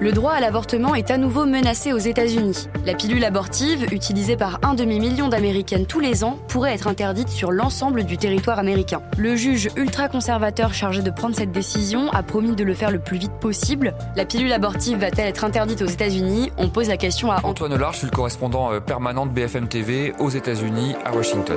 Le droit à l'avortement est à nouveau menacé aux États-Unis. La pilule abortive, utilisée par un demi-million d'Américaines tous les ans, pourrait être interdite sur l'ensemble du territoire américain. Le juge ultra-conservateur chargé de prendre cette décision a promis de le faire le plus vite possible. La pilule abortive va-t-elle être interdite aux États-Unis? On pose la question à Antoine Large, je suis le correspondant euh, permanent de BFM TV aux États-Unis, à Washington.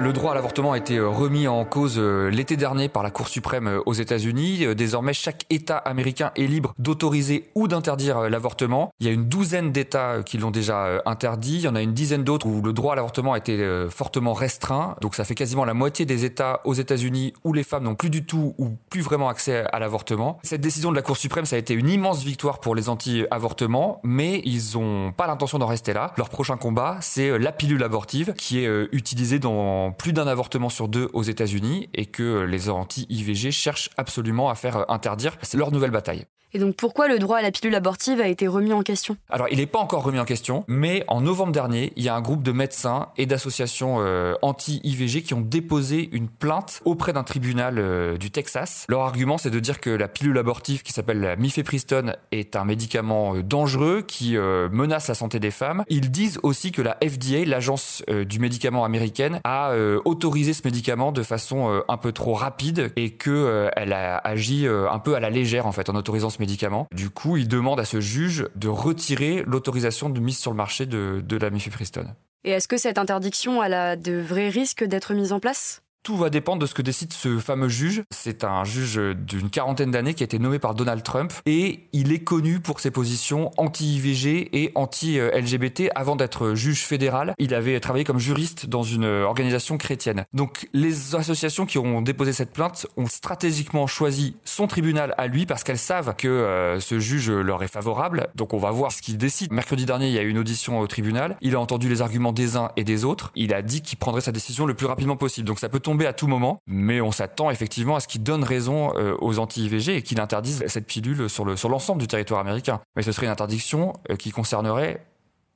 Le droit à l'avortement a été euh, remis en cause euh, l'été dernier par la Cour suprême euh, aux États-Unis. Désormais, chaque État américain est libre d'autoriser ou d'interdire l'avortement. Il y a une douzaine d'États qui l'ont déjà interdit. Il y en a une dizaine d'autres où le droit à l'avortement a été fortement restreint. Donc ça fait quasiment la moitié des États aux États-Unis où les femmes n'ont plus du tout ou plus vraiment accès à l'avortement. Cette décision de la Cour suprême, ça a été une immense victoire pour les anti-avortements, mais ils n'ont pas l'intention d'en rester là. Leur prochain combat, c'est la pilule abortive qui est utilisée dans plus d'un avortement sur deux aux États-Unis et que les anti-IVG cherchent absolument à faire interdire. C'est leur nouvelle bataille. Et donc pourquoi le droit à la pilule abortive a été remis en question? Alors il n'est pas encore remis en question, mais en novembre dernier, il y a un groupe de médecins et d'associations euh, anti-IVG qui ont déposé une plainte auprès d'un tribunal euh, du Texas. Leur argument c'est de dire que la pilule abortive qui s'appelle la mifepristone est un médicament euh, dangereux qui menace la santé des femmes. Ils disent aussi que la FDA, l'agence du médicament américaine, a autorisé ce médicament de façon un peu trop rapide et que elle a agi un peu à la légère en fait en autorisant ce médicament. Du coup, il demande à ce juge de retirer l'autorisation de mise sur le marché de, de la mifepristone. Et est-ce que cette interdiction a de vrais risques d'être mise en place? Tout va dépendre de ce que décide ce fameux juge. C'est un juge d'une quarantaine d'années qui a été nommé par Donald Trump et il est connu pour ses positions anti-IVG et anti-LGBT avant d'être juge fédéral. Il avait travaillé comme juriste dans une organisation chrétienne. Donc les associations qui ont déposé cette plainte ont stratégiquement choisi son tribunal à lui parce qu'elles savent que euh, ce juge leur est favorable. Donc on va voir ce qu'il décide. Mercredi dernier, il y a eu une audition au tribunal. Il a entendu les arguments des uns et des autres. Il a dit qu'il prendrait sa décision le plus rapidement possible. Donc ça peut tomber à tout moment, mais on s'attend effectivement à ce qu'il donne raison euh, aux anti-IVG et qu'il interdise cette pilule sur le sur l'ensemble du territoire américain. Mais ce serait une interdiction euh, qui concernerait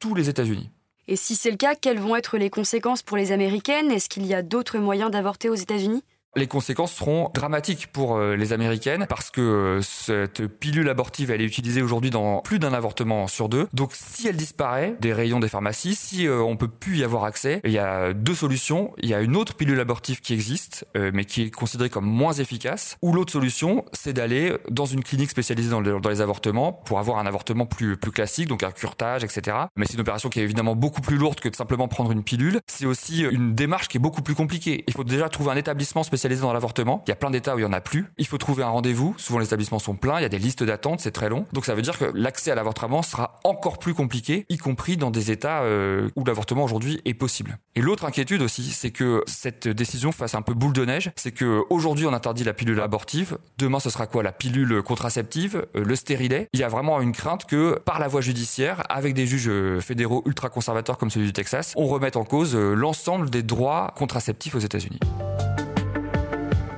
tous les États-Unis. Et si c'est le cas, quelles vont être les conséquences pour les Américaines? Est-ce qu'il y a d'autres moyens d'avorter aux États-Unis? Les conséquences seront dramatiques pour euh, les Américaines parce que euh, cette pilule abortive, elle est utilisée aujourd'hui dans plus d'un avortement sur deux. Donc si elle disparaît des rayons des pharmacies, si euh, on peut plus y avoir accès, il y a deux solutions. Il y a une autre pilule abortive qui existe, mais qui est considérée comme moins efficace. Ou l'autre solution, c'est d'aller dans une clinique spécialisée dans, les avortements pour avoir un avortement plus, plus classique, donc un curtage, etc. Mais c'est une opération qui est évidemment beaucoup plus lourde que de simplement prendre une pilule. C'est aussi une démarche qui est beaucoup plus compliquée. Il faut déjà trouver un établissement spécialisé dans l'avortement. Il y a plein d'états où il y en a plus. Il faut trouver un rendez-vous. Souvent les établissements sont pleins. Il y a des listes d'attente. C'est très long. Donc ça veut dire que l'accès à l'avortement sera encore plus compliqué, y compris dans des états euh, où l'avortement aujourd'hui est possible. Et l'autre inquiétude aussi, c'est que cette décision fasse un peu boule de neige. C'est que aujourd'hui on interdit la pilule abortive. Demain ce sera quoi? La pilule contraceptive, euh, le stérilet. Il y a vraiment une crainte que par la voie judiciaire, avec des juges euh, fédéraux ultra conservateurs comme celui du Texas, on remette en cause l'ensemble des droits contraceptifs aux États-Unis.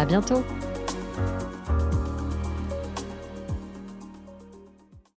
À bientôt